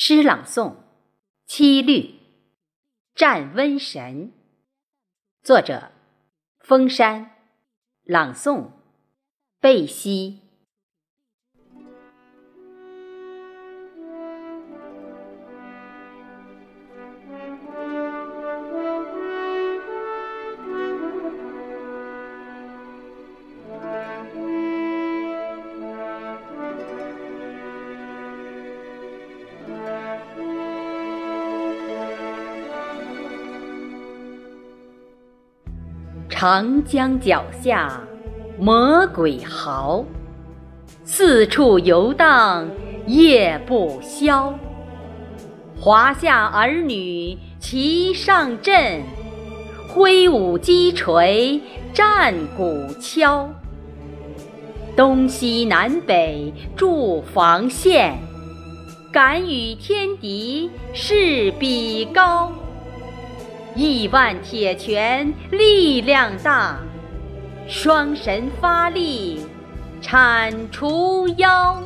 诗朗诵《七律·战瘟神》，作者：封山，朗诵：贝西。长江脚下，魔鬼嚎，四处游荡夜不消。华夏儿女齐上阵，挥舞击锤战鼓敲。东西南北筑防线，敢与天敌势比高。亿万铁拳力量大，双神发力铲除妖。